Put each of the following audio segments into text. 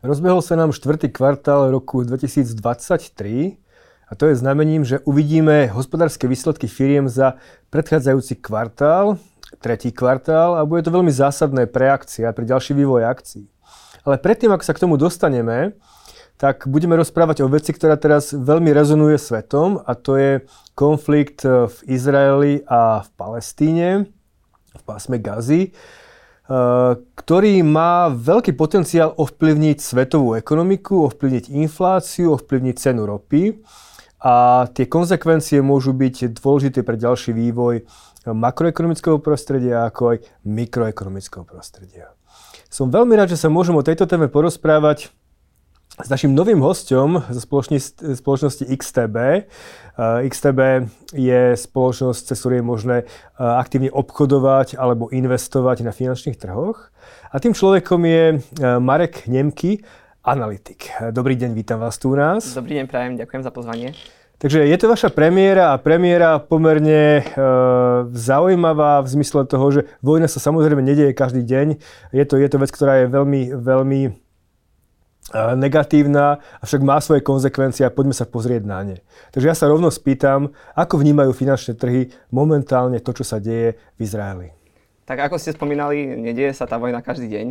Rozbehol sa nám štvrtý kvartál roku 2023 a to je znamením, že uvidíme hospodárske výsledky firiem za predchádzajúci kvartál, tretí kvartál a bude to veľmi zásadné pre akcie a pre ďalší vývoj akcií. Ale predtým, ako sa k tomu dostaneme, tak budeme rozprávať o veci, ktorá teraz veľmi rezonuje svetom a to je konflikt v Izraeli a v Palestíne, v pásme Gazy ktorý má veľký potenciál ovplyvniť svetovú ekonomiku, ovplyvniť infláciu, ovplyvniť cenu ropy a tie konsekvencie môžu byť dôležité pre ďalší vývoj makroekonomického prostredia ako aj mikroekonomického prostredia. Som veľmi rád, že sa môžem o tejto téme porozprávať s našim novým hostom zo spoločnosti XTB. XTB je spoločnosť, cez ktorú je možné aktívne obchodovať alebo investovať na finančných trhoch. A tým človekom je Marek Nemky, analytik. Dobrý deň, vítam vás tu u nás. Dobrý deň, prajem, ďakujem za pozvanie. Takže je to vaša premiéra a premiéra pomerne e, zaujímavá v zmysle toho, že vojna sa samozrejme nedieje každý deň. Je to, je to vec, ktorá je veľmi, veľmi negatívna, avšak má svoje konsekvencie a poďme sa pozrieť na ne. Takže ja sa rovno spýtam, ako vnímajú finančné trhy momentálne to, čo sa deje v Izraeli. Tak ako ste spomínali, nedieje sa tá vojna každý deň,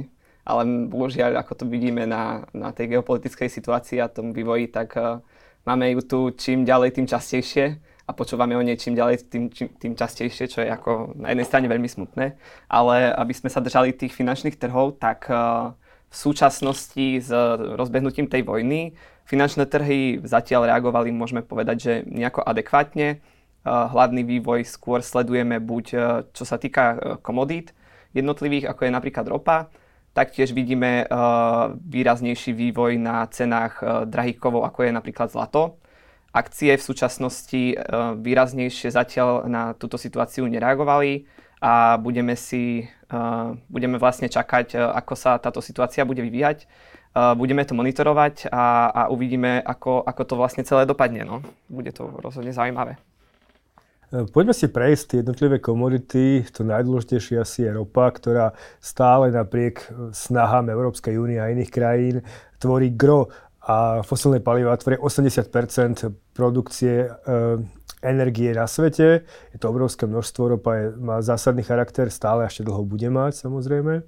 ale bohužiaľ, ako to vidíme na, na tej geopolitickej situácii a tom vývoji, tak uh, máme ju tu čím ďalej, tým častejšie a počúvame o nej čím ďalej, tým, čím, tým častejšie, čo je ako na jednej strane veľmi smutné. Ale aby sme sa držali tých finančných trhov, tak uh, v súčasnosti s rozbehnutím tej vojny finančné trhy zatiaľ reagovali, môžeme povedať, že nejako adekvátne. Hlavný vývoj skôr sledujeme buď čo sa týka e, komodít jednotlivých, ako je napríklad ropa, taktiež vidíme e, výraznejší vývoj na cenách e, drahých kovov, ako je napríklad zlato. Akcie v súčasnosti výraznejšie zatiaľ na túto situáciu nereagovali a budeme si uh, budeme vlastne čakať, uh, ako sa táto situácia bude vyvíjať. Uh, budeme to monitorovať a, a uvidíme, ako, ako to vlastne celé dopadne. No. Bude to rozhodne zaujímavé. Poďme si prejsť tie jednotlivé komodity. To najdôležitejšie asi je ropa, ktorá stále napriek snahám Európskej únie a iných krajín tvorí gro a fosilné paliva tvoria 80% produkcie energie na svete. Je to obrovské množstvo, ropa je, má zásadný charakter, stále ešte dlho bude mať samozrejme.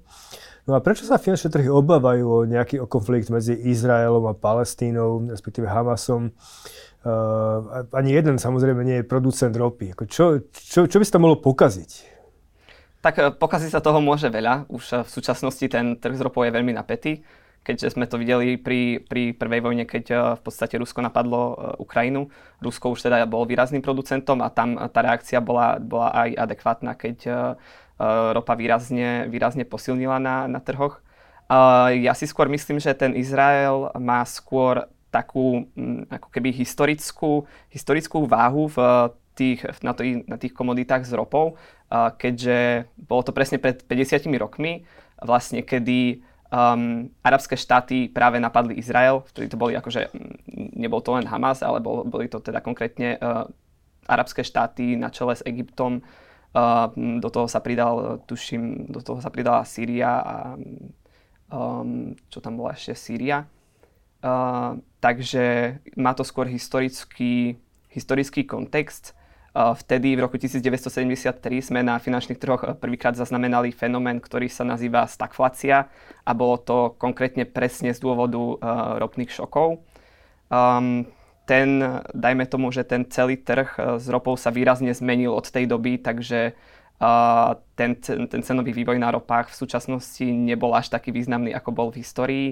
No a prečo sa finančné trhy obávajú o nejaký o konflikt medzi Izraelom a Palestínou, respektíve Hamasom? Uh, ani jeden samozrejme nie je producent ropy. Čo, čo, čo by sa tam mohlo pokaziť? Tak eh, pokaziť sa toho môže veľa. Už v súčasnosti ten trh s ropou je veľmi napätý keďže sme to videli pri, pri prvej vojne, keď uh, v podstate Rusko napadlo uh, Ukrajinu. Rusko už teda bol výrazným producentom a tam tá reakcia bola, bola aj adekvátna, keď uh, ropa výrazne, výrazne posilnila na, na trhoch. Ja si skôr myslím, že ten Izrael má skôr takú mm, ako keby historickú, historickú váhu v tých, na, tých, na tých komoditách s ropou, keďže bolo to presne pred 50 rokmi, vlastne kedy um, arabské štáty práve napadli Izrael, vtedy to boli akože, nebol to len Hamas, ale bol, boli to teda konkrétne uh, arabské štáty na čele s Egyptom. Uh, do toho sa pridal, tuším, do toho sa pridala Sýria a um, čo tam bola ešte Sýria. Uh, takže má to skôr historický, historický kontext. Vtedy v roku 1973 sme na finančných trhoch eh, prvýkrát zaznamenali fenomén, ktorý sa nazýva stagflácia a bolo to konkrétne presne z dôvodu uh, ropných šokov. Um, ten, dajme tomu, že ten celý trh eh, s ropou sa výrazne zmenil od tej doby, takže uh, ten, ten cenový vývoj na ropách v súčasnosti nebol až taký významný, ako bol v histórii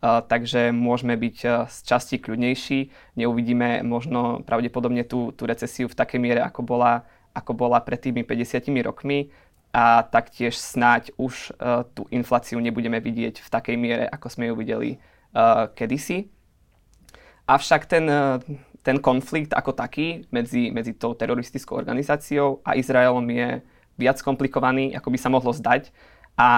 takže môžeme byť z časti kľudnejší. Neuvidíme možno pravdepodobne tú, tú recesiu v takej miere, ako bola, ako bola pred tými 50 rokmi a taktiež snáď už uh, tú infláciu nebudeme vidieť v takej miere, ako sme ju videli uh, kedysi. Avšak ten, uh, ten konflikt ako taký medzi, medzi tou teroristickou organizáciou a Izraelom je viac komplikovaný, ako by sa mohlo zdať a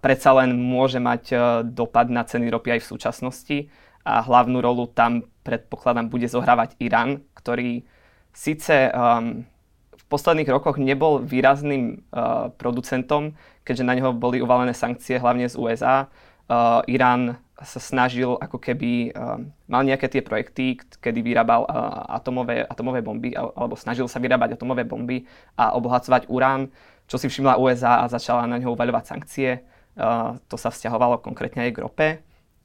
predsa len môže mať e, dopad na ceny ropy aj v súčasnosti a hlavnú rolu tam predpokladám bude zohrávať Irán, ktorý síce um, v posledných rokoch nebol výrazným uh, producentom, keďže na neho boli uvalené sankcie hlavne z USA. Uh, Irán sa snažil ako keby, uh, mal nejaké tie projekty, kedy vyrábal uh, atomové, atomové bomby, alebo snažil sa vyrábať atomové bomby a obohacovať urán, čo si všimla USA a začala na ňo uvaľovať sankcie. Uh, to sa vzťahovalo konkrétne aj k rope.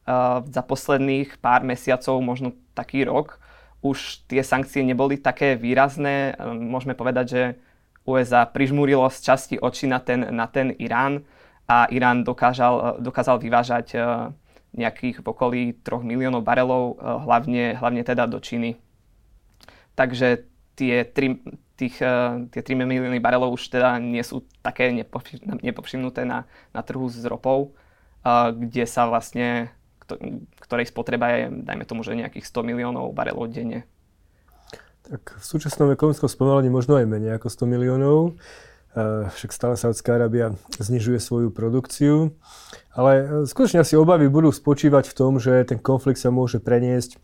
Uh, za posledných pár mesiacov, možno taký rok, už tie sankcie neboli také výrazné. Uh, môžeme povedať, že USA prižmúrilo z časti oči na ten, na ten Irán a Irán dokážal, dokázal vyvážať nejakých v okolí 3 miliónov barelov, hlavne, hlavne teda do Číny. Takže tie 3, tých, tie 3 milióny barelov už teda nie sú také nepovšimnuté na, na trhu s ropou, kde sa vlastne, ktorej spotreba je, dajme tomu, že nejakých 100 miliónov barelov denne. Tak v súčasnom ekonomickom spomalení možno aj menej ako 100 miliónov. Eh, však stále Saudská Arábia znižuje svoju produkciu. Ale eh, skutočne asi obavy budú spočívať v tom, že ten konflikt sa môže preniesť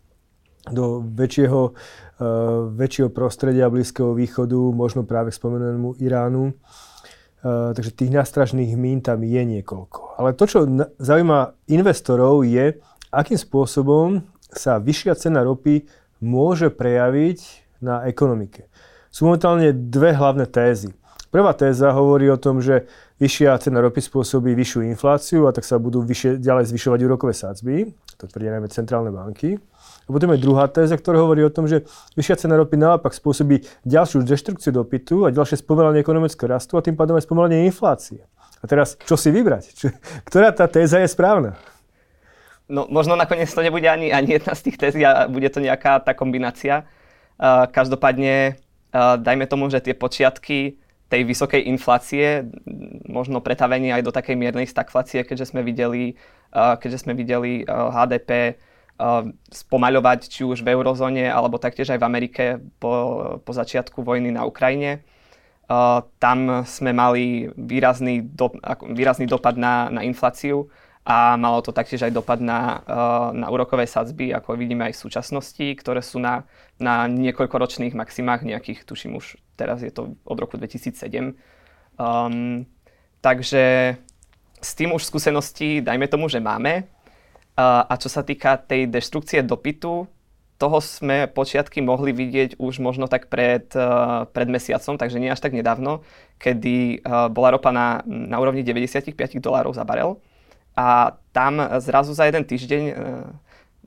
do väčšieho, eh, väčšieho prostredia Blízkeho východu, možno práve k spomenutému Iránu. Takže tých nástražných mín tam je niekoľko. Ale to, čo zaujíma investorov, je, akým spôsobom sa vyššia cena ropy môže prejaviť na ekonomike. Sú momentálne dve hlavné tézy. Prvá téza hovorí o tom, že vyššia cena ropy spôsobí vyššiu infláciu a tak sa budú vyššie, ďalej zvyšovať úrokové sadzby. To tvrdia najmä centrálne banky. A potom je druhá téza, ktorá hovorí o tom, že vyššia cena ropy naopak spôsobí ďalšiu deštrukciu dopytu a ďalšie spomalenie ekonomického rastu a tým pádom aj spomalenie inflácie. A teraz, čo si vybrať? Čo, ktorá tá téza je správna? No, možno nakoniec to nebude ani, ani jedna z tých téz, a bude to nejaká tá kombinácia. Uh, každopádne, uh, dajme tomu, že tie počiatky tej vysokej inflácie, možno pretavenie aj do takej miernej stagflácie, keďže sme videli, keďže sme videli HDP spomaľovať či už v eurozóne alebo taktiež aj v Amerike po, po začiatku vojny na Ukrajine. Tam sme mali výrazný, do, výrazný dopad na, na infláciu a malo to taktiež aj dopad na, na úrokové sadzby, ako vidíme aj v súčasnosti, ktoré sú na, na niekoľkoročných maximách, nejakých, tuším už teraz je to od roku 2007. Um, takže s tým už skúsenosti, dajme tomu, že máme. Uh, a čo sa týka tej deštrukcie dopytu, toho sme počiatky mohli vidieť už možno tak pred, uh, pred mesiacom, takže nie až tak nedávno, kedy uh, bola ropa na, na úrovni 95 dolárov za barel a tam zrazu za jeden týždeň e,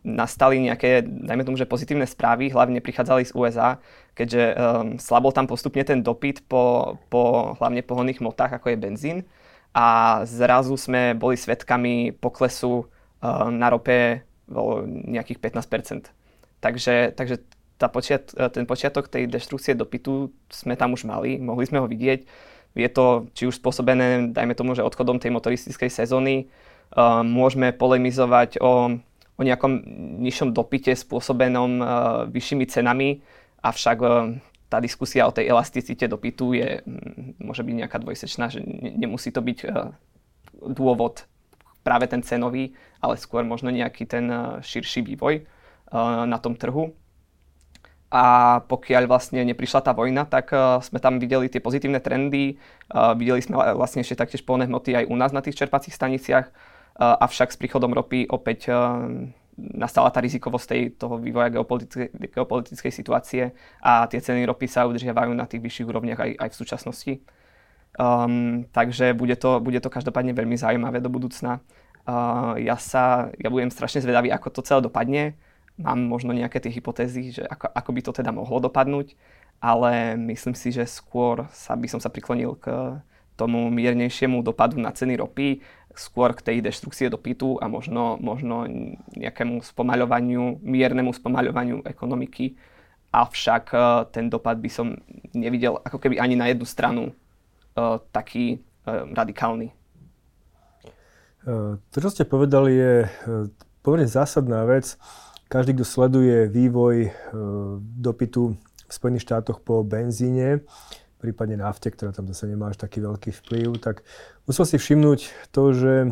nastali nejaké, dajme tomu, že pozitívne správy, hlavne prichádzali z USA, keďže um, slabol tam postupne ten dopyt po, po hlavne pohonných motách, ako je benzín. A zrazu sme boli svetkami poklesu um, na rope o nejakých 15%. Takže, takže tá počiat, ten počiatok tej deštrukcie dopytu sme tam už mali, mohli sme ho vidieť. Je to či už spôsobené, dajme tomu, že odchodom tej motoristickej sezóny, môžeme polemizovať o, o nejakom nižšom dopite spôsobenom uh, vyššími cenami, avšak uh, tá diskusia o tej elasticite dopytu je, môže byť nejaká dvojsečná, že nemusí to byť dôvod práve ten cenový, ale skôr možno nejaký ten širší vývoj na tom trhu. A pokiaľ vlastne neprišla tá vojna, tak sme tam videli tie pozitívne trendy. Videli sme vlastne ešte taktiež polné hmoty aj u nás na tých čerpacích staniciach avšak s príchodom ropy opäť nastala tá rizikovosť tej, toho vývoja geopolitickej, geopolitickej situácie a tie ceny ropy sa udržiavajú na tých vyšších úrovniach aj, aj v súčasnosti. Um, takže bude to, bude to každopádne veľmi zaujímavé do budúcna. Uh, ja, sa, ja budem strašne zvedavý, ako to celé dopadne. Mám možno nejaké tie hypotézy, že ako, ako by to teda mohlo dopadnúť, ale myslím si, že skôr sa, by som sa priklonil k tomu miernejšiemu dopadu na ceny ropy, skôr k tej deštrukcie dopytu a možno, možno nejakému spomaľovaniu, miernemu spomaľovaniu ekonomiky. Avšak uh, ten dopad by som nevidel ako keby ani na jednu stranu uh, taký uh, radikálny. To, čo ste povedali, je pomerne zásadná vec. Každý, kto sleduje vývoj dopytu v Spojených štátoch po benzíne, prípadne nafte, ktorá tam zase nemá až taký veľký vplyv, tak musel si všimnúť to, že e,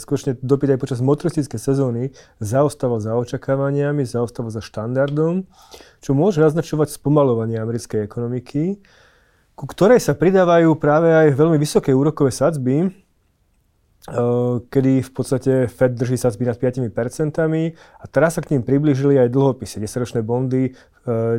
skutočne dopyt aj počas motoristickej sezóny zaostával za očakávaniami, zaostával za štandardom, čo môže naznačovať spomalovanie americkej ekonomiky, ku ktorej sa pridávajú práve aj veľmi vysoké úrokové sadzby, kedy v podstate Fed drží sadzby nad 5% a teraz sa k ním priblížili aj dlhopisy. 10-ročné bondy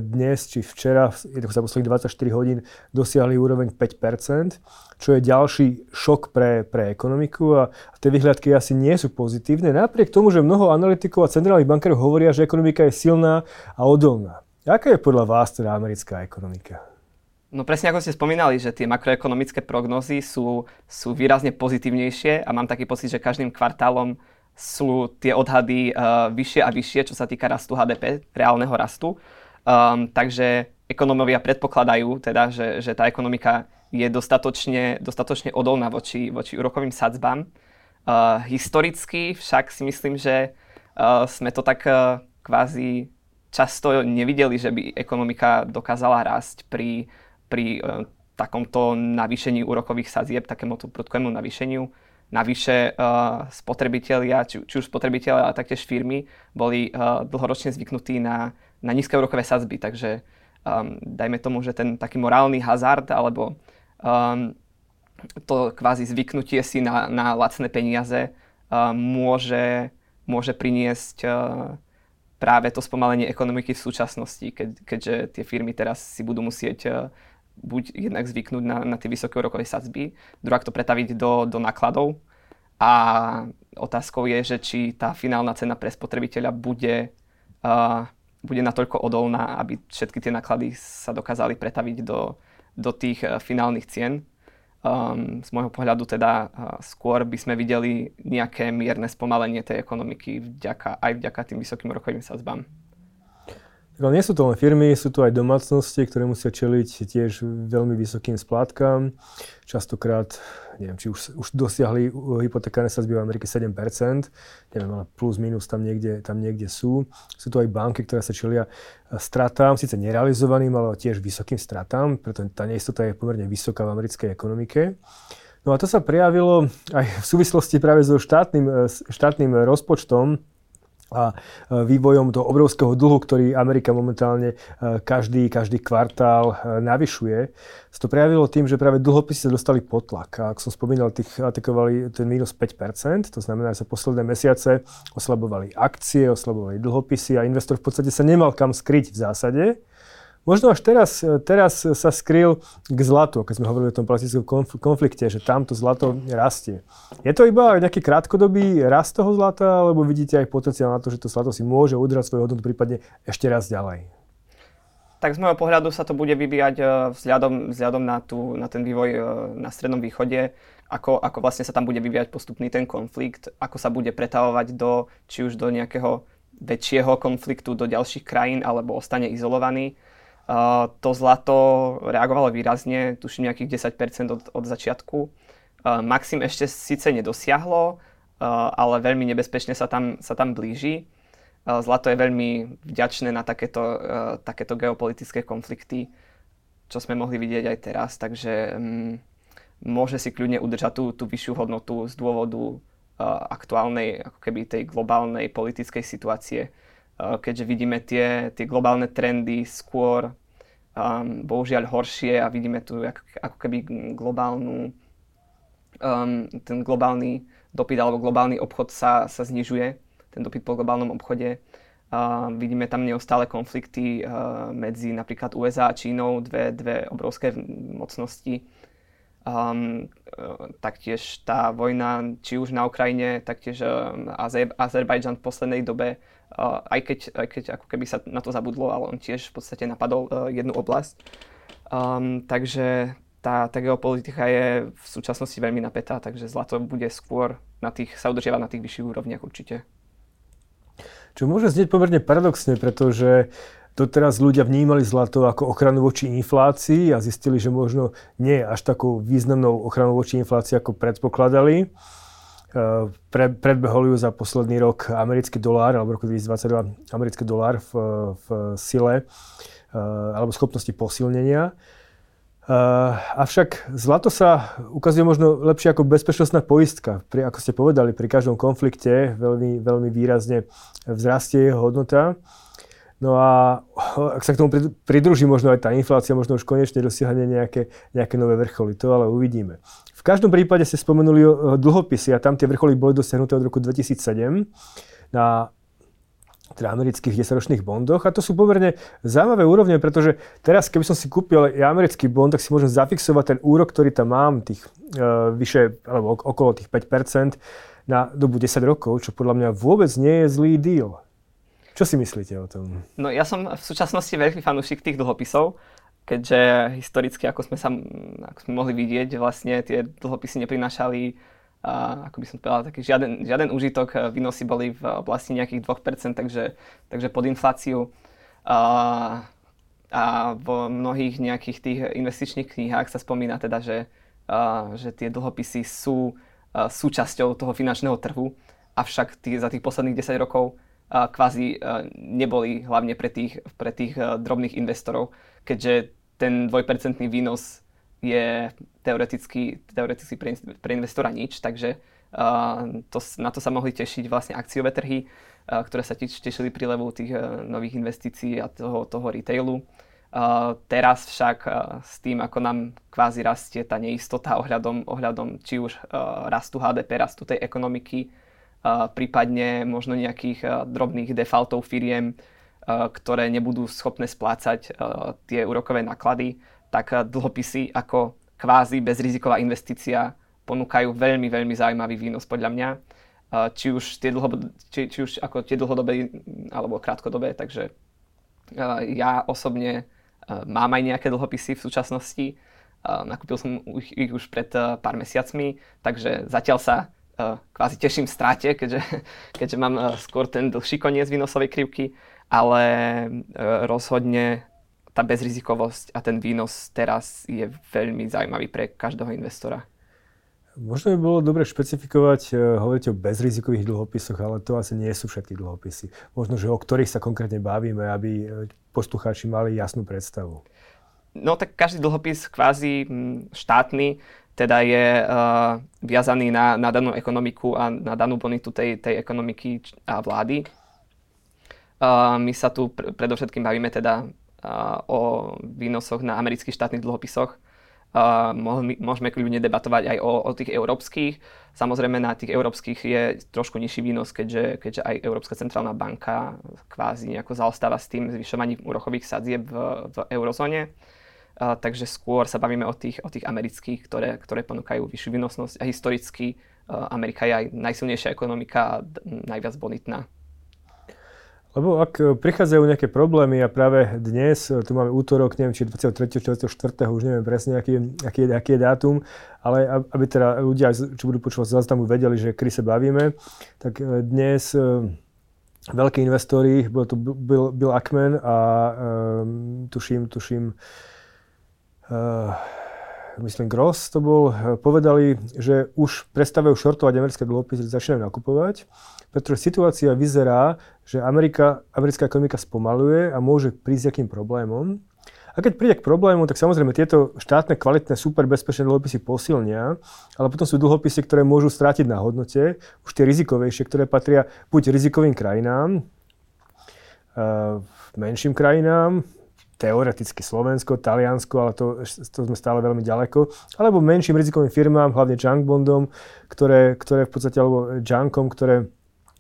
dnes či včera, za posledných 24 hodín, dosiahli úroveň 5%, čo je ďalší šok pre, pre ekonomiku a tie vyhľadky asi nie sú pozitívne, napriek tomu, že mnoho analytikov a centrálnych bankárov hovoria, že ekonomika je silná a odolná. Aká je podľa vás teda americká ekonomika? No presne ako ste spomínali, že tie makroekonomické prognózy sú, sú výrazne pozitívnejšie a mám taký pocit, že každým kvartálom sú tie odhady uh, vyššie a vyššie, čo sa týka rastu HDP, reálneho rastu. Um, takže ekonómovia predpokladajú teda, že, že tá ekonomika je dostatočne, dostatočne odolná voči, voči úrokovým sadzbám. Uh, historicky však si myslím, že uh, sme to tak uh, kvázi často nevideli, že by ekonomika dokázala rásť pri pri uh, takomto navýšení úrokových sadzieb, takémuto prudkovému navýšeniu. Navyše uh, spotrebitelia, či, či už spotrebitelia, ale taktiež firmy, boli uh, dlhoročne zvyknutí na, na nízke úrokové sadzby, takže um, dajme tomu, že ten taký morálny hazard alebo um, to kvázi zvyknutie si na, na lacné peniaze uh, môže, môže priniesť uh, práve to spomalenie ekonomiky v súčasnosti, keď, keďže tie firmy teraz si budú musieť uh, buď jednak zvyknúť na, na tie vysoké úrokové sadzby, druhá to pretaviť do, do nákladov a otázkou je, že či tá finálna cena pre spotrebiteľa bude, uh, bude natoľko odolná, aby všetky tie náklady sa dokázali pretaviť do, do tých uh, finálnych cien. Um, z môjho pohľadu teda uh, skôr by sme videli nejaké mierne spomalenie tej ekonomiky vďaka, aj vďaka tým vysokým rokovým sadzbám. No nie sú to len firmy, sú to aj domácnosti, ktoré musia čeliť tiež veľmi vysokým splátkam. Častokrát, neviem, či už, už dosiahli hypotekárne sadzby v Amerike 7%, neviem, ale plus minus tam niekde, tam niekde sú. Sú to aj banky, ktoré sa čelia stratám, síce nerealizovaným, ale tiež vysokým stratám, preto tá neistota je pomerne vysoká v americkej ekonomike. No a to sa prejavilo aj v súvislosti práve so štátnym, štátnym rozpočtom, a e, vývojom toho obrovského dlhu, ktorý Amerika momentálne e, každý, každý kvartál e, navyšuje, sa to prejavilo tým, že práve dlhopisy sa dostali pod tlak. A ako som spomínal, tých atakovali ten minus 5%, to znamená, že sa posledné mesiace oslabovali akcie, oslabovali dlhopisy a investor v podstate sa nemal kam skryť v zásade. Možno až teraz, teraz sa skryl k zlatu, keď sme hovorili o tom politickom konflikte, že tamto zlato rastie. Je to iba nejaký krátkodobý rast toho zlata, alebo vidíte aj potenciál na to, že to zlato si môže udržať svoju hodnotu prípadne ešte raz ďalej? Tak z môjho pohľadu sa to bude vyvíjať e, vzhľadom, vzhľadom na, tú, na ten vývoj e, na Strednom východe, ako, ako vlastne sa tam bude vyvíjať postupný ten konflikt, ako sa bude pretavovať do, či už do nejakého väčšieho konfliktu do ďalších krajín, alebo ostane izolovaný to zlato reagovalo výrazne, tuším nejakých 10% od, od začiatku. Maxim ešte síce nedosiahlo, ale veľmi nebezpečne sa tam, sa tam blíži. Zlato je veľmi vďačné na takéto, takéto geopolitické konflikty, čo sme mohli vidieť aj teraz, takže um, môže si kľudne udržať tú, tú vyššiu hodnotu z dôvodu aktuálnej ako keby tej globálnej politickej situácie, keďže vidíme tie, tie globálne trendy skôr um, bohužiaľ horšie a vidíme tu ako, ako keby globálnu, um, ten globálny dopyt alebo globálny obchod sa, sa znižuje, ten dopyt po globálnom obchode. Uh, vidíme tam neustále konflikty uh, medzi napríklad USA a Čínou, dve, dve obrovské mocnosti. Um, uh, taktiež tá vojna, či už na Ukrajine, taktiež Azer- Azerbajdžan v poslednej dobe aj, keď, aj keď ako keby sa na to zabudlo, ale on tiež v podstate napadol uh, jednu oblasť. Um, takže tá, tá geopolitika je v súčasnosti veľmi napätá, takže zlato bude skôr na tých, sa udržiavať na tých vyšších úrovniach určite. Čo môže znieť pomerne paradoxne, pretože doteraz ľudia vnímali zlato ako ochranu voči inflácii a zistili, že možno nie až takou významnou ochranou voči inflácii, ako predpokladali. Eh, pre, predbehol ju za posledný rok americký dolár, alebo roku 2022 americký dolár v, v sile eh, alebo schopnosti posilnenia. Uh, avšak zlato sa ukazuje možno lepšie ako bezpečnostná poistka. Pri, ako ste povedali, pri každom konflikte veľmi, veľmi výrazne vzrastie jeho hodnota. No a ak sa k tomu pridruží možno aj tá inflácia, možno už konečne dosiahne nejaké, nejaké nové vrcholy. To ale uvidíme. V každom prípade ste spomenuli dlhopisy a tam tie vrcholy boli dosiahnuté od roku 2007 na teda amerických 10-ročných bondoch a to sú pomerne zaujímavé úrovne, pretože teraz, keby som si kúpil americký bond, tak si môžem zafixovať ten úrok, ktorý tam mám, tých uh, vyše, alebo okolo tých 5% na dobu 10 rokov, čo podľa mňa vôbec nie je zlý deal. Čo si myslíte o tom? No ja som v súčasnosti veľký fanúšik tých dlhopisov, keďže historicky, ako sme, sa, ako sme mohli vidieť, vlastne tie dlhopisy neprinášali a ako by som povedal, taký žiaden, žiaden užitok, výnosy boli v oblasti nejakých 2%, takže, takže pod infláciu. A, a vo mnohých nejakých tých investičných knihách sa spomína teda, že, a, že tie dlhopisy sú súčasťou toho finančného trhu, avšak tý, za tých posledných 10 rokov kvázi neboli hlavne pre tých, pre tých drobných investorov, keďže ten dvojpercentný výnos je teoreticky, teoreticky pre, pre investora nič, takže to, na to sa mohli tešiť vlastne akciové trhy, ktoré sa tešili prílevu tých nových investícií a toho, toho retailu. Teraz však s tým, ako nám kvázi rastie tá neistota ohľadom, ohľadom či už rastu HDP, rastu tej ekonomiky, prípadne možno nejakých drobných defaultov firiem, ktoré nebudú schopné splácať tie úrokové náklady, tak dlhopisy ako kvázi bezriziková investícia ponúkajú veľmi, veľmi zaujímavý výnos podľa mňa. Či už tie, dlho, či, či už ako tie dlhodobé alebo krátkodobé, takže ja osobne mám aj nejaké dlhopisy v súčasnosti. Nakúpil som ich, už pred pár mesiacmi, takže zatiaľ sa kvázi teším v stráte, keďže, keďže mám skôr ten dlhší koniec výnosovej krivky, ale rozhodne tá bezrizikovosť a ten výnos teraz je veľmi zaujímavý pre každého investora. Možno by bolo dobre špecifikovať, hovoríte o bezrizikových dlhopisoch, ale to asi nie sú všetky dlhopisy. Možno, že o ktorých sa konkrétne bavíme, aby poslucháči mali jasnú predstavu. No tak každý dlhopis kvázi štátny teda je uh, viazaný na, na danú ekonomiku a na danú bonitu tej, tej ekonomiky a vlády. Uh, my sa tu pr- predovšetkým bavíme teda uh, o výnosoch na amerických štátnych dlhopisoch. Uh, môžeme kľudne debatovať aj o, o tých európskych. Samozrejme na tých európskych je trošku nižší výnos, keďže, keďže aj Európska centrálna banka kvázi nejako zaostáva s tým zvyšovaním úrokových sadzieb v, v eurozóne takže skôr sa bavíme o tých, o tých amerických, ktoré, ktoré ponúkajú vyššiu výnosnosť a historicky uh, Amerika je aj najsilnejšia ekonomika a najviac bonitná. Lebo ak e, prichádzajú nejaké problémy a práve dnes, e, tu máme útorok, neviem, či 23. 24. už neviem presne, aký, aký, aký je dátum, ale aby teda ľudia, čo budú počúvať záznamu, vedeli, že kedy sa bavíme, tak dnes veľkí investori, bol to Bill, Bill Ackman a um, tuším, tuším, myslím Gross to bol, eh, povedali, že už prestávajú šortovať americké dlhopisy, začínajú nakupovať, pretože situácia vyzerá, že Amerika, americká ekonomika spomaluje a môže prísť akým problémom. A keď príde k problému, tak samozrejme tieto štátne, kvalitné, super bezpečné dlhopisy posilnia, ale potom sú dlhopisy, ktoré môžu strátiť na hodnote, už tie rizikovejšie, ktoré patria buď rizikovým krajinám, uh, menším krajinám, teoreticky Slovensko, Taliansko, ale to, to sme stále veľmi ďaleko, alebo menším rizikovým firmám, hlavne junk ktoré, ktoré v podstate, alebo junkom, ktoré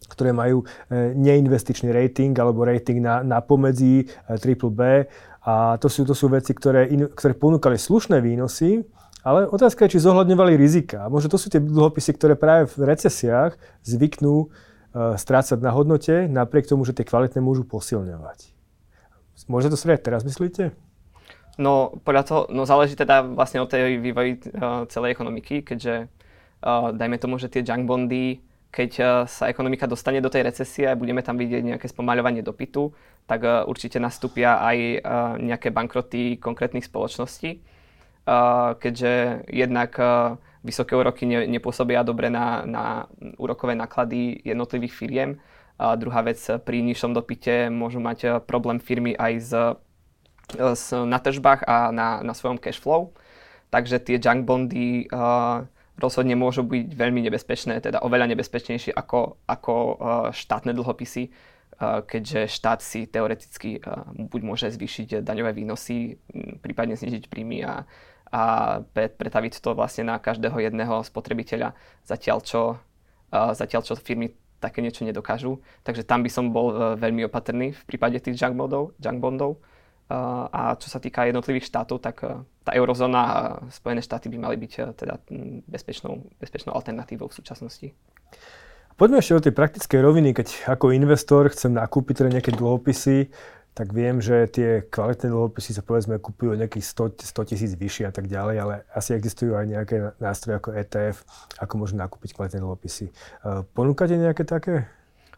ktoré majú e, neinvestičný rating alebo rating na, na pomedzi triple B. A to sú, to sú veci, ktoré, in, ktoré ponúkali slušné výnosy, ale otázka je, či zohľadňovali rizika. Možno to sú tie dlhopisy, ktoré práve v recesiách zvyknú uh, strácať na hodnote, napriek tomu, že tie kvalitné môžu posilňovať. Môže to srieť teraz, myslíte? No, podľa toho, no záleží teda vlastne od tej vývoji uh, celej ekonomiky, keďže uh, dajme tomu, že tie junk bondy, keď uh, sa ekonomika dostane do tej recesie a budeme tam vidieť nejaké spomaľovanie dopytu, tak uh, určite nastúpia aj uh, nejaké bankroty konkrétnych spoločností, uh, keďže jednak uh, vysoké úroky ne, nepôsobia dobre na, na úrokové náklady jednotlivých firiem a druhá vec, pri nižšom dopite môžu mať eh, problém firmy aj z, eh, z, na tržbách a na, na svojom cash flow. Takže tie junk bondy uh, rozhodne môžu byť veľmi nebezpečné, teda oveľa nebezpečnejšie ako, ako uh, štátne dlhopisy, keďže štát si teoreticky buď môže zvýšiť daňové výnosy, prípadne znižiť príjmy a, a pretaviť to vlastne na každého jedného spotrebiteľa, zatiaľ čo, zatiaľ čo firmy také niečo nedokážu. Takže tam by som bol e, veľmi opatrný v prípade tých junk bondov. Junk bondov. A čo sa týka jednotlivých štátov, tak e, tá eurozóna a Spojené štáty by mali byť e, teda bezpečnou, bezpečnou alternatívou v súčasnosti. Poďme ešte do tej praktickej roviny, keď ako investor chcem nakúpiť teda nejaké dlhopisy, tak viem, že tie kvalitné dlhopisy sa povedzme kúpujú nejakých 100, 100 tisíc vyššie a tak ďalej, ale asi existujú aj nejaké nástroje ako ETF, ako môžem nakúpiť kvalitné dlhopisy. E, ponúkate nejaké také?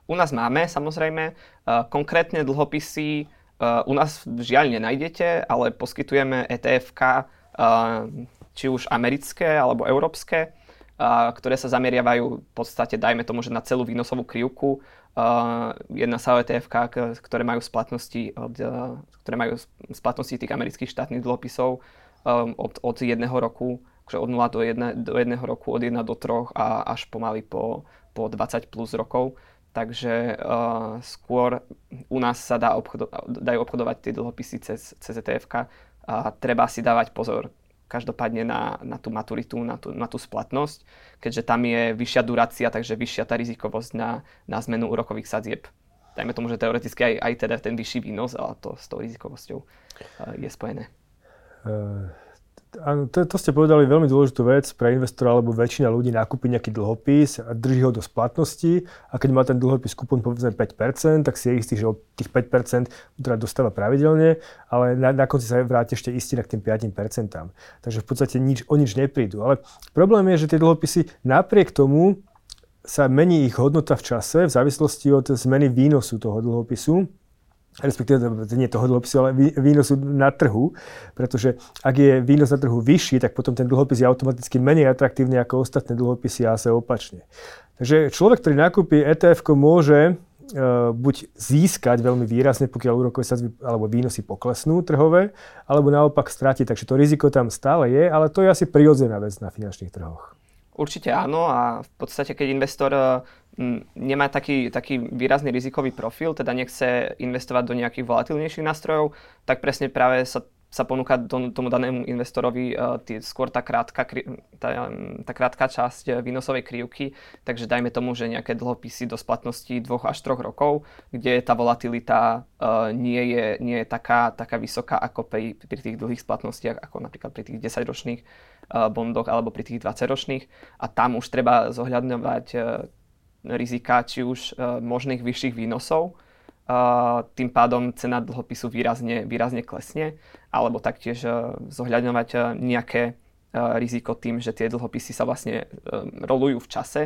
U nás máme samozrejme. E, konkrétne dlhopisy e, u nás žiaľ nenájdete, ale poskytujeme etf či už americké alebo európske ktoré sa zameriavajú v podstate, dajme tomu, že na celú výnosovú krivku. Jedna sa o ktoré majú splatnosti od, ktoré majú splatnosti tých amerických štátnych dlhopisov um, od, od jedného roku, že od 0 do, 1, do jedného roku, od 1 do 3 a až pomaly po, po 20 plus rokov. Takže uh, skôr u nás sa dá obchodo- dajú obchodovať tie dlhopisy cez, cez etf a treba si dávať pozor, každopádne na, na tú maturitu, na tú, na tú splatnosť, keďže tam je vyššia durácia, takže vyššia tá rizikovosť na, na zmenu úrokových sadzieb. Dajme tomu, že teoreticky aj, aj teda ten vyšší výnos, ale to s tou rizikovosťou uh, je spojené. Uh, To, to ste povedali veľmi dôležitú vec pre investora, alebo väčšina ľudí nakúpi nejaký dlhopis a drží ho do splatnosti a keď má ten dlhopis kupon povedzme 5%, tak si je istý, že od tých 5% teda dostáva pravidelne, ale na, na konci sa vráti ešte istý k tým 5%. Takže v podstate nič, o nič neprídu. Ale problém je, že tie dlhopisy napriek tomu sa mení ich hodnota v čase v závislosti od zmeny výnosu toho dlhopisu respektíve nie toho dlhopisu, ale výnosu na trhu, pretože ak je výnos na trhu vyšší, tak potom ten dlhopis je automaticky menej atraktívny ako ostatné dlhopisy a sa opačne. Takže človek, ktorý nakúpi ETF, môže uh, buď získať veľmi výrazne, pokiaľ úrokové sadzby alebo výnosy poklesnú trhové, alebo naopak stratiť. Takže to riziko tam stále je, ale to je asi prirodzená vec na finančných trhoch. Určite áno a v podstate, keď investor nemá taký, taký výrazný rizikový profil, teda nechce investovať do nejakých volatilnejších nástrojov, tak presne práve sa, sa ponúka tomu, danému investorovi uh, tý, skôr tá krátka, tá, tá krátka časť výnosovej krivky, takže dajme tomu, že nejaké dlhopisy do splatnosti 2 až 3 rokov, kde tá volatilita uh, nie, je, nie je taká, taká vysoká ako pri, pri tých dlhých splatnostiach, ako napríklad pri tých 10-ročných uh, bondoch alebo pri tých 20-ročných. A tam už treba zohľadňovať rizika, či už uh, možných vyšších výnosov, uh, tým pádom cena dlhopisu výrazne, výrazne klesne, alebo taktiež uh, zohľadňovať nejaké riziko tým, že tie dlhopisy sa vlastne rolujú v čase,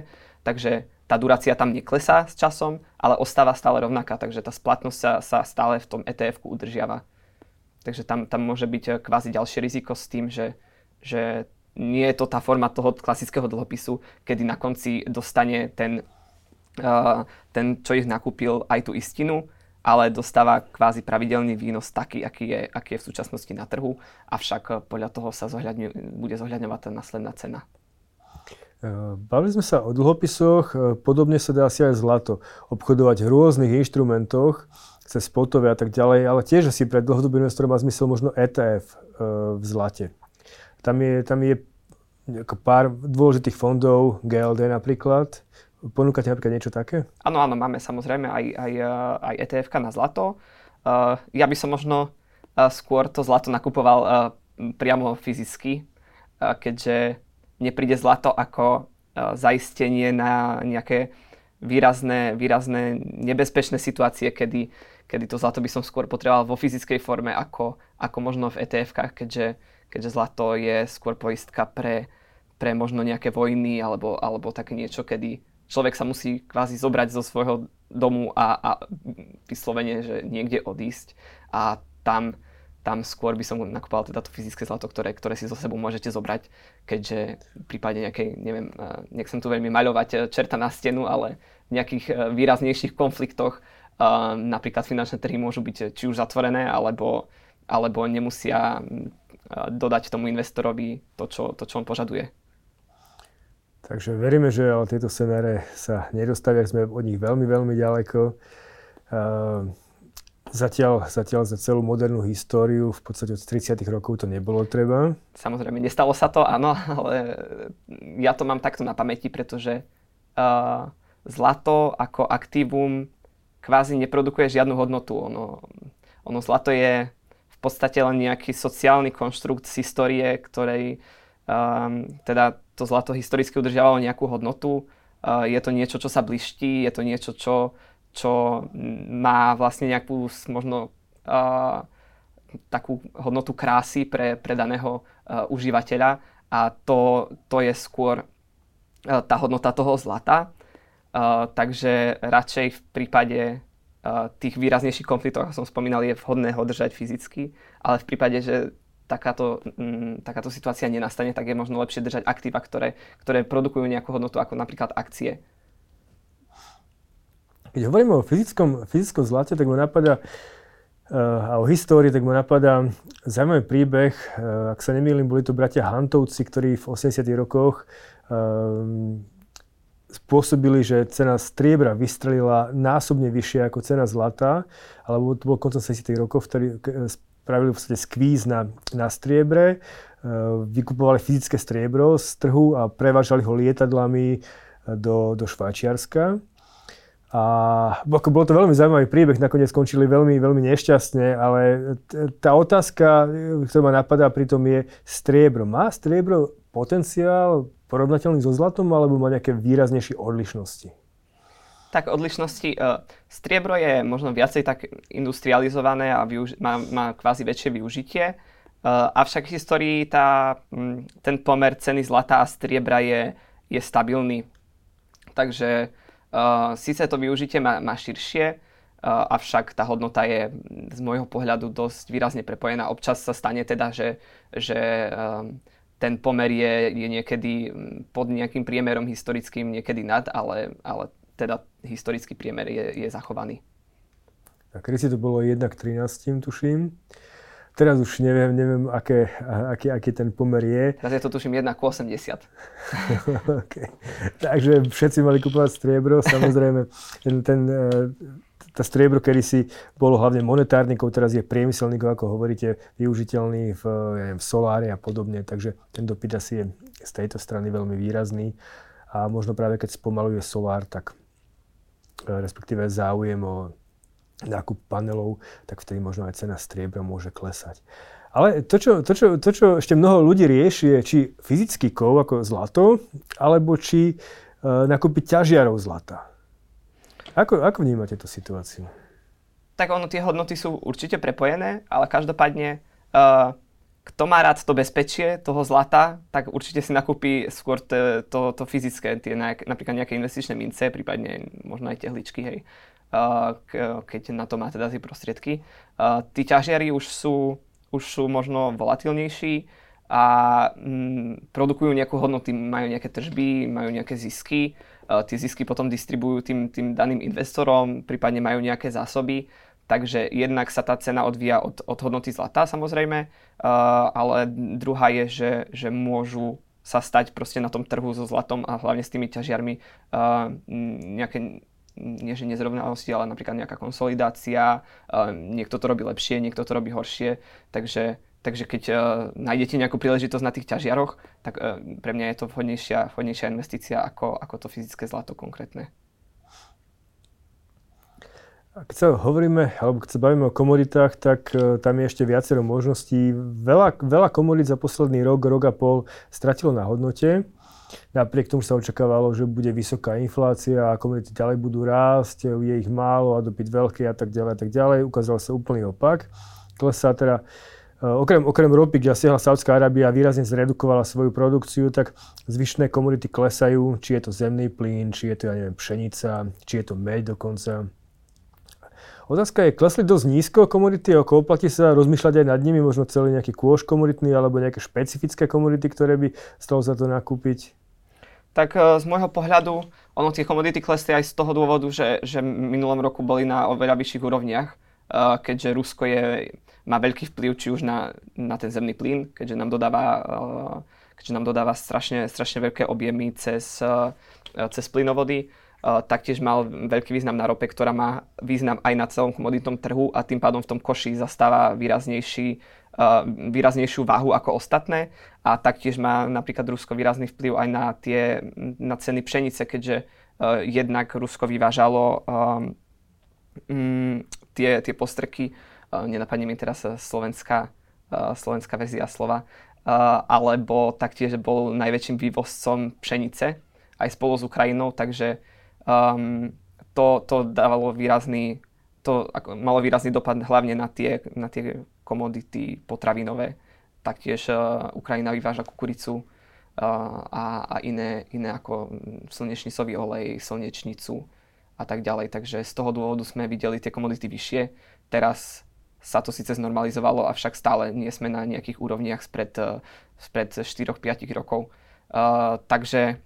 takže tá durácia tam neklesá s časom, ale ostáva stále rovnaká, takže tá splatnosť sa, sa stále v tom etf udržiava. Takže tam, tam môže byť kvázi ďalšie riziko s tým, že, že nie je to tá forma toho klasického dlhopisu, kedy na konci dostane ten ten, čo ich nakúpil, aj tú istinu, ale dostáva kvázi pravidelný výnos taký, aký je, aký je v súčasnosti na trhu, avšak eh, podľa toho sa zohľadňu, bude zohľadňovať tá následná cena. Eh, bavili sme sa o dlhopisoch, eh, podobne sa dá asi aj zlato obchodovať v rôznych inštrumentoch, cez spotové a tak ďalej, ale tiež asi pre dlhodobý investor má zmysel možno ETF v zlate. Tam je, tam je pár dôležitých fondov, GLD napríklad, Ponúkate napríklad niečo také? Áno, áno, máme samozrejme aj, aj, eh, aj etf na zlato. Uh, ja by som možno uh, skôr to zlato nakupoval uh, priamo fyzicky, uh, keďže nepríde zlato ako uh, zaistenie na nejaké výrazné, výrazné nebezpečné situácie, kedy, kedy to zlato by som skôr potreboval vo fyzickej forme ako, ako možno v etf keďže, keďže zlato je skôr poistka pre, pre možno nejaké vojny alebo, alebo také niečo, kedy človek sa musí kvázi zobrať zo svojho domu a, a vyslovene, že niekde odísť a tam, tam skôr by som nakupoval teda to fyzické zlato, ktoré, ktoré si so sebou môžete zobrať, keďže v prípade nejakej, neviem, nechcem tu veľmi maľovať e, čerta na stenu, ale v nejakých e, výraznejších konfliktoch napríklad finančné trhy môžu byť či už zatvorené, alebo, alebo nemusia dodať tomu investorovi to, čo, to, čo on požaduje. Takže veríme, že ale tieto scenáre sa nedostavia, sme od nich veľmi, veľmi ďaleko. Zatiaľ, zatiaľ za celú modernú históriu, v podstate od 30. rokov to nebolo treba. Samozrejme, nestalo sa to, áno, ale ja to mám takto na pamäti, pretože uh, zlato ako aktívum kvázi neprodukuje žiadnu hodnotu. Ono, ono zlato je v podstate len nejaký sociálny konštrukt z histórie, ktorej um, teda to zlato historicky udržiavalo nejakú hodnotu. Uh, je to niečo, čo sa bliští, je to niečo, čo čo má vlastne nejakú možno uh, takú hodnotu krásy pre, pre daného uh, užívateľa a to, to je skôr uh, tá hodnota toho zlata. Uh, takže radšej v prípade uh, tých výraznejších konfliktov, ako som spomínal, je vhodné ho držať fyzicky, ale v prípade, že takáto, m, takáto situácia nenastane, tak je možno lepšie držať aktíva, ktoré, ktoré produkujú nejakú hodnotu, ako napríklad akcie keď hovoríme o fyzickom, fyzickom zlate, tak ma napadá uh, a o histórii, tak ma napadá zaujímavý príbeh. Uh, ak sa nemýlim, boli to bratia Hantovci, ktorí v 80 rokoch uh, spôsobili, že cena striebra vystrelila násobne vyššie ako cena zlata, alebo to bolo koncom 70 rokov, ktorí spravili v skvíz na, na striebre, vykupovali fyzické striebro z trhu a prevážali ho lietadlami do, do Švajčiarska. A ako bol to veľmi zaujímavý príbeh, nakoniec skončili veľmi, veľmi nešťastne, ale tá otázka, ktorá ma napadá pri tom je striebro. Má striebro potenciál porovnateľný so zlatom alebo má nejaké výraznejšie odlišnosti? Tak odlišnosti. Uh, striebro je možno viacej tak industrializované a využi- má, má kvázi väčšie využitie. Uh, avšak v histórii tá, ten pomer ceny zlata a striebra je, je stabilný. Takže Uh, Sice to využitie má, má širšie, uh, avšak tá hodnota je z môjho pohľadu dosť výrazne prepojená. Občas sa stane teda, že, že um, ten pomer je, je niekedy pod nejakým priemerom historickým, niekedy nad, ale, ale teda historický priemer je, je zachovaný. A kedy si to bolo 1 k 13, tuším. Teraz už neviem, neviem aké, aký, aký ten pomer je. Teraz je to tuším 1 k 80. okay. Takže všetci mali kupovať striebro, samozrejme. Ten, ten, e, tá striebro kedy si bolo hlavne monetárnikov, teraz je priemyselníkov, ako hovoríte, využiteľný v, ja neviem, v solári a podobne. Takže ten dopyt asi je z tejto strany veľmi výrazný. A možno práve keď spomaluje solár, tak respektíve záujem o nákup panelov, tak vtedy možno aj cena striebra môže klesať. Ale to čo, to, čo, to, čo ešte mnoho ľudí rieši, je či fyzický kov ako zlato, alebo či e, nakúpiť ťažiarov zlata. Ako, ako vnímate tú situáciu? Tak ono, tie hodnoty sú určite prepojené, ale každopádne, uh, kto má rád to bezpečie toho zlata, tak určite si nakúpi skôr to, to, to fyzické, tie napríklad nejaké investičné mince, prípadne možno aj tehličky, hej keď na to má teda tie prostriedky. Tí ťažiari už sú, už sú možno volatilnejší a mm, produkujú nejakú hodnotu, majú nejaké tržby, majú nejaké zisky. Tie zisky potom distribujú tým, tým daným investorom, prípadne majú nejaké zásoby. Takže jednak sa tá cena odvíja od, od hodnoty zlata samozrejme, ale druhá je, že, že môžu sa stať proste na tom trhu so zlatom a hlavne s tými ťažiarmi nejaké nie že nezrovnalosti, ale napríklad nejaká konsolidácia, niekto to robí lepšie, niekto to robí horšie, takže, takže keď uh, nájdete nejakú príležitosť na tých ťažiaroch, tak uh, pre mňa je to vhodnejšia, vhodnejšia investícia ako, ako to fyzické zlato konkrétne. Keď sa hovoríme, alebo keď sa bavíme o komoditách, tak uh, tam je ešte viacero možností. Veľa, veľa komodít za posledný rok, rok a pol stratilo na hodnote. Napriek tomu sa očakávalo, že bude vysoká inflácia a komunity ďalej budú rásť, je ich málo a dopyt veľký a tak ďalej a tak ďalej. Ukázal sa úplný opak. Klesá teda e, Okrem, okrem ropy, kde siahla Saudská Arábia a výrazne zredukovala svoju produkciu, tak zvyšné komodity klesajú, či je to zemný plyn, či je to, ja neviem, pšenica, či je to meď dokonca. Otázka je, klesli dosť nízko komodity, ako oplatí sa rozmýšľať aj nad nimi, možno celý nejaký kôž komunitný alebo nejaké špecifické komodity, ktoré by stalo za to nakúpiť? Tak e, z môjho pohľadu, ono tie komodity klesli aj z toho dôvodu, že, že minulom roku boli na oveľa vyšších úrovniach, e, keďže Rusko je, má veľký vplyv či už na, na ten zemný plyn, keďže nám dodáva, e, keďže nám dodáva strašne, strašne veľké objemy cez, cez plynovody taktiež mal veľký význam na rope, ktorá má význam aj na celom komoditnom trhu a tým pádom v tom koši zastáva výraznejší, výraznejšiu váhu ako ostatné. A taktiež má napríklad Rusko výrazný vplyv aj na, tie, na ceny pšenice, keďže jednak Rusko vyvážalo um, tie, tie postrky, nenapadne mi teraz slovenská, slovenská verzia slova, alebo taktiež bol najväčším vývozcom pšenice aj spolu s Ukrajinou, takže um, to, to dávalo výrazný, to ako, malo výrazný dopad hlavne na tie, na tie komodity potravinové. Taktiež uh, Ukrajina vyváža kukuricu uh, a, a iné, iné ako slnečnicový olej, slnečnicu a tak ďalej. Takže z toho dôvodu sme videli tie komodity vyššie. Teraz sa to síce znormalizovalo, avšak stále nie sme na nejakých úrovniach spred, uh, spred 4-5 rokov. Uh, takže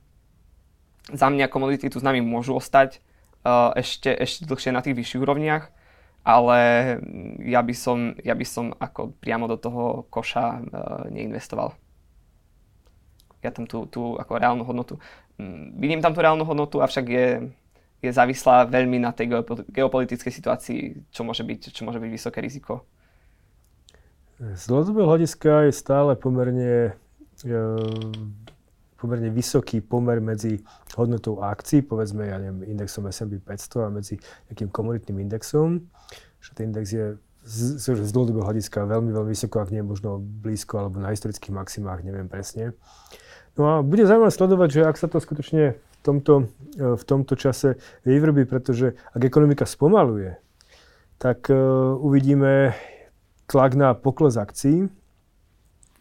za mňa komodity tu s nami môžu ostať uh, ešte, ešte dlhšie na tých vyšších úrovniach, ale ja by som, ja by som ako priamo do toho koša uh, neinvestoval. Ja tam tú, tú ako reálnu hodnotu, um, vidím tam tú reálnu hodnotu, avšak je, je závislá veľmi na tej geopolitickej situácii, čo môže byť, čo môže byť vysoké riziko. Z dlhodobého hľadiska je stále pomerne uh pomerne vysoký pomer medzi hodnotou akcií, povedzme, ja neviem, indexom S&P 500 a medzi nejakým komunitným indexom. Že ten index je z, z, z dlhodobého hľadiska veľmi, veľmi vysoko, ak nie možno blízko alebo na historických maximách, neviem presne. No a bude zaujímavé sledovať, že ak sa to skutočne v tomto, e, v tomto čase vyvrbí, pretože ak ekonomika spomaluje, tak uh, uvidíme tlak na pokles akcií,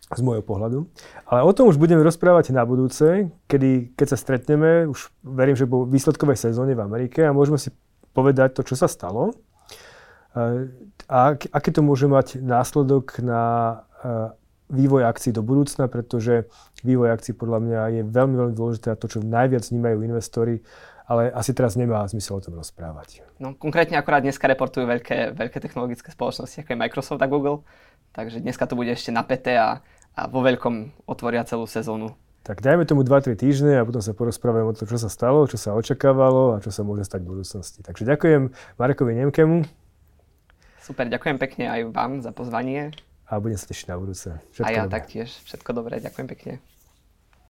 z môjho pohľadu. Ale o tom už budeme rozprávať na budúce, kedy, keď sa stretneme, už verím, že po výsledkovej sezóne v Amerike a môžeme si povedať to, čo sa stalo a aký to môže mať následok na vývoj akcií do budúcna, pretože vývoj akcií podľa mňa je veľmi, veľmi dôležité a to, čo najviac vnímajú investori, ale asi teraz nemá zmysel o tom rozprávať. No konkrétne akorát dneska reportujú veľké, veľké technologické spoločnosti, ako je Microsoft a Google, takže dneska to bude ešte napäté a a vo veľkom otvoria celú sezónu. Tak dajme tomu 2-3 týždne a potom sa porozprávame o tom, čo sa stalo, čo sa očakávalo a čo sa môže stať v budúcnosti. Takže ďakujem Marekovi Nemkemu. Super, ďakujem pekne aj vám za pozvanie. A budem sa tešiť na budúce. Všetko a ja dobré. taktiež. Všetko dobré, ďakujem pekne.